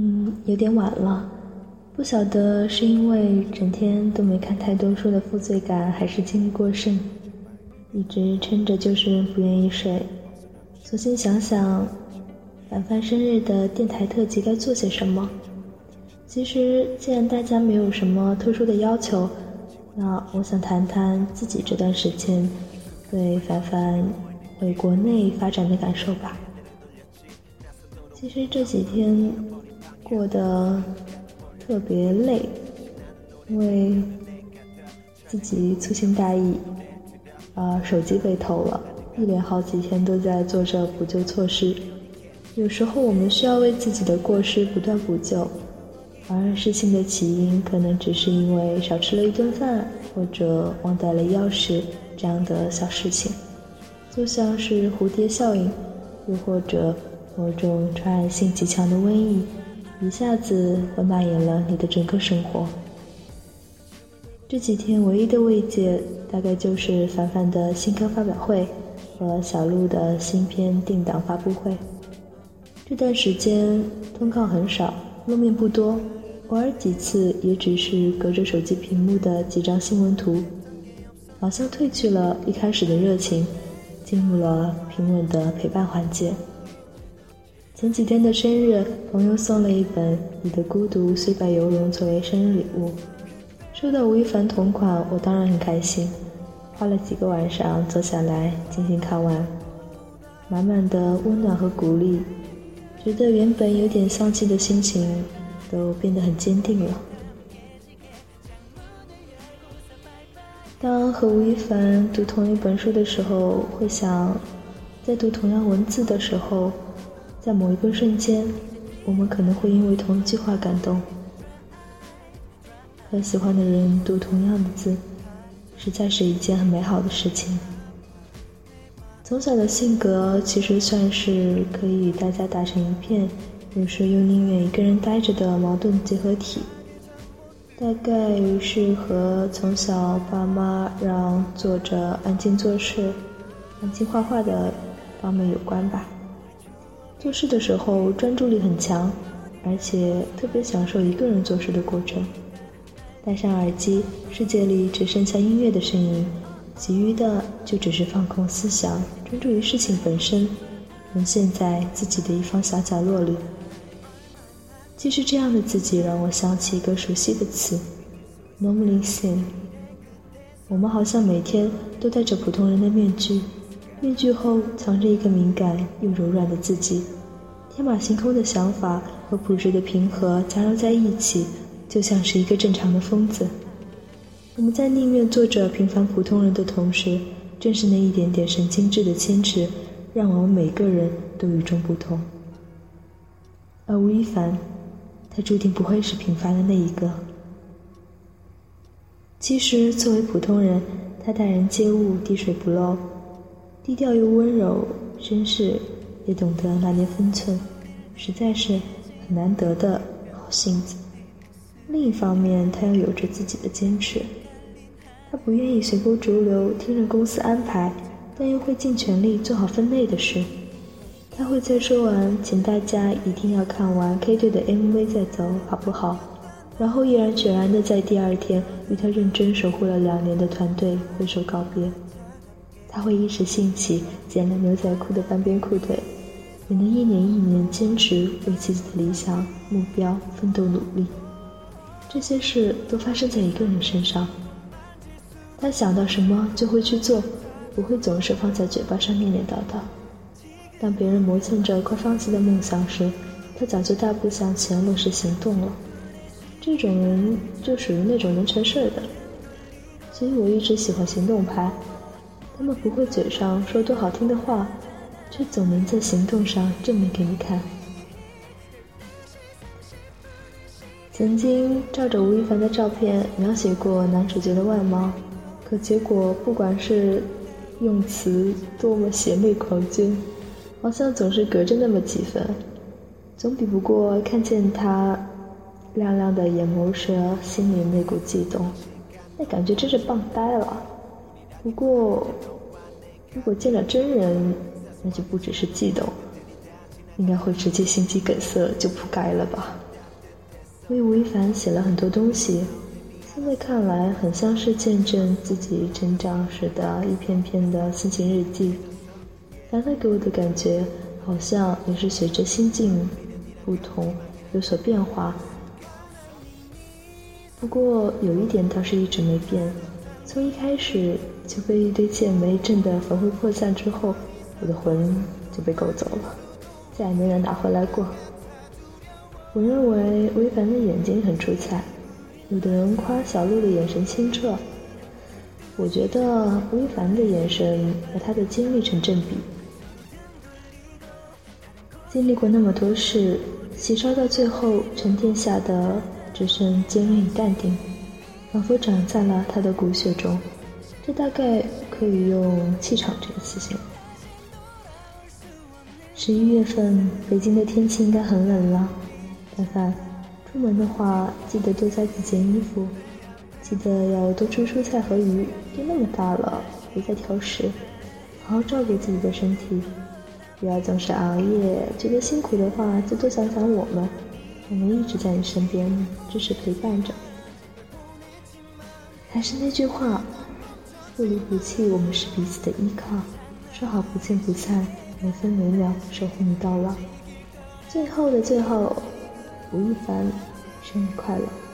嗯，有点晚了，不晓得是因为整天都没看太多书的负罪感，还是精力过剩，一直撑着就是不愿意睡。索性想想，凡凡生日的电台特辑该做些什么。其实，既然大家没有什么特殊的要求，那我想谈谈自己这段时间对凡凡回国内发展的感受吧。其实这几天。过得特别累，因为自己粗心大意，啊，手机被偷了，一连好几天都在做着补救措施。有时候我们需要为自己的过失不断补救，而事情的起因可能只是因为少吃了一顿饭，或者忘带了钥匙这样的小事情，就像是蝴蝶效应，又或者某种传染性极强的瘟疫。一下子会蔓延了你的整个生活。这几天唯一的慰藉，大概就是凡凡的新歌发表会和小鹿的新片定档发布会。这段时间通告很少，露面不多，偶尔几次也只是隔着手机屏幕的几张新闻图，好像褪去了一开始的热情，进入了平稳的陪伴环节。前几天的生日，朋友送了一本《你的孤独虽败犹荣》作为生日礼物。收到吴亦凡同款，我当然很开心，花了几个晚上坐下来静静看完，满满的温暖和鼓励，觉得原本有点丧气的心情都变得很坚定了。当和吴亦凡读同一本书的时候，会想，在读同样文字的时候。在某一个瞬间，我们可能会因为同一句话感动。和喜欢的人读同样的字，实在是一件很美好的事情。从小的性格其实算是可以与大家打成一片，有时又宁愿一个人呆着的矛盾结合体。大概是和从小爸妈让坐着安静做事、安静画画的方面有关吧。做事的时候专注力很强，而且特别享受一个人做事的过程。戴上耳机，世界里只剩下音乐的声音，其余的就只是放空思想，专注于事情本身，沦陷在自己的一方小角落里。其实这样的自己让我想起一个熟悉的词：normally sane。我们好像每天都戴着普通人的面具。面具后藏着一个敏感又柔软的自己，天马行空的想法和朴实的平和杂糅在一起，就像是一个正常的疯子。我们在宁愿做着平凡普通人的同时，正是那一点点神经质的坚持，让我们每个人都与众不同。而吴亦凡，他注定不会是平凡的那一个。其实，作为普通人，他待人接物滴水不漏。低调又温柔，绅士也懂得拿捏分寸，实在是很难得的好性子。另一方面，他又有着自己的坚持，他不愿意随波逐流，听任公司安排，但又会尽全力做好分内的事。他会在说完“请大家一定要看完 K 队的 MV 再走，好不好？”然后毅然决然地在第二天与他认真守护了两年的团队挥手告别。他会一时兴起剪了牛仔裤的半边裤腿，也能一年一年坚持为自己的理想目标奋斗努力。这些事都发生在一个人身上。他想到什么就会去做，不会总是放在嘴巴上念念叨叨。当别人磨蹭着快放弃的梦想时，他早就大步向前落实行动了。这种人就属于那种能成事的，所以我一直喜欢行动派。他们不会嘴上说多好听的话，却总能在行动上证明给你看。曾经照着吴亦凡的照片描写过男主角的外貌，可结果不管是用词多么邪魅狂狷，好像总是隔着那么几分，总比不过看见他亮亮的眼眸时心里那股悸动，那感觉真是棒呆了。不过，如果见了真人，那就不只是悸动，应该会直接心肌梗塞就扑街了吧。为吴亦凡写了很多东西，现在看来很像是见证自己成长时的一篇篇的心情日记。凡凡给我的感觉，好像也是随着心境不同有所变化。不过有一点倒是一直没变，从一开始就被一堆剑眉震得魂飞魄散之后，我的魂就被勾走了，再也没人拿回来过。我认为吴亦凡的眼睛很出彩，有的人夸小鹿的眼神清澈，我觉得吴亦凡的眼神和他的经历成正比。经历过那么多事，喜烧到最后沉淀下的只剩坚韧与淡定，仿佛长在了他的骨血中。这大概可以用气场这个词形容。十一月份，北京的天气应该很冷了。凡凡，出门的话记得多加几件衣服，记得要多吃蔬菜和鱼。都那么大了，别再挑食，好好照顾自己的身体。不要总是熬夜，觉得辛苦的话就多想想我们，我们一直在你身边，支持陪伴着。还是那句话，不离不弃，我们是彼此的依靠，说好不见不散，每分每秒守护你到老。最后的最后，吴亦凡，生日快乐！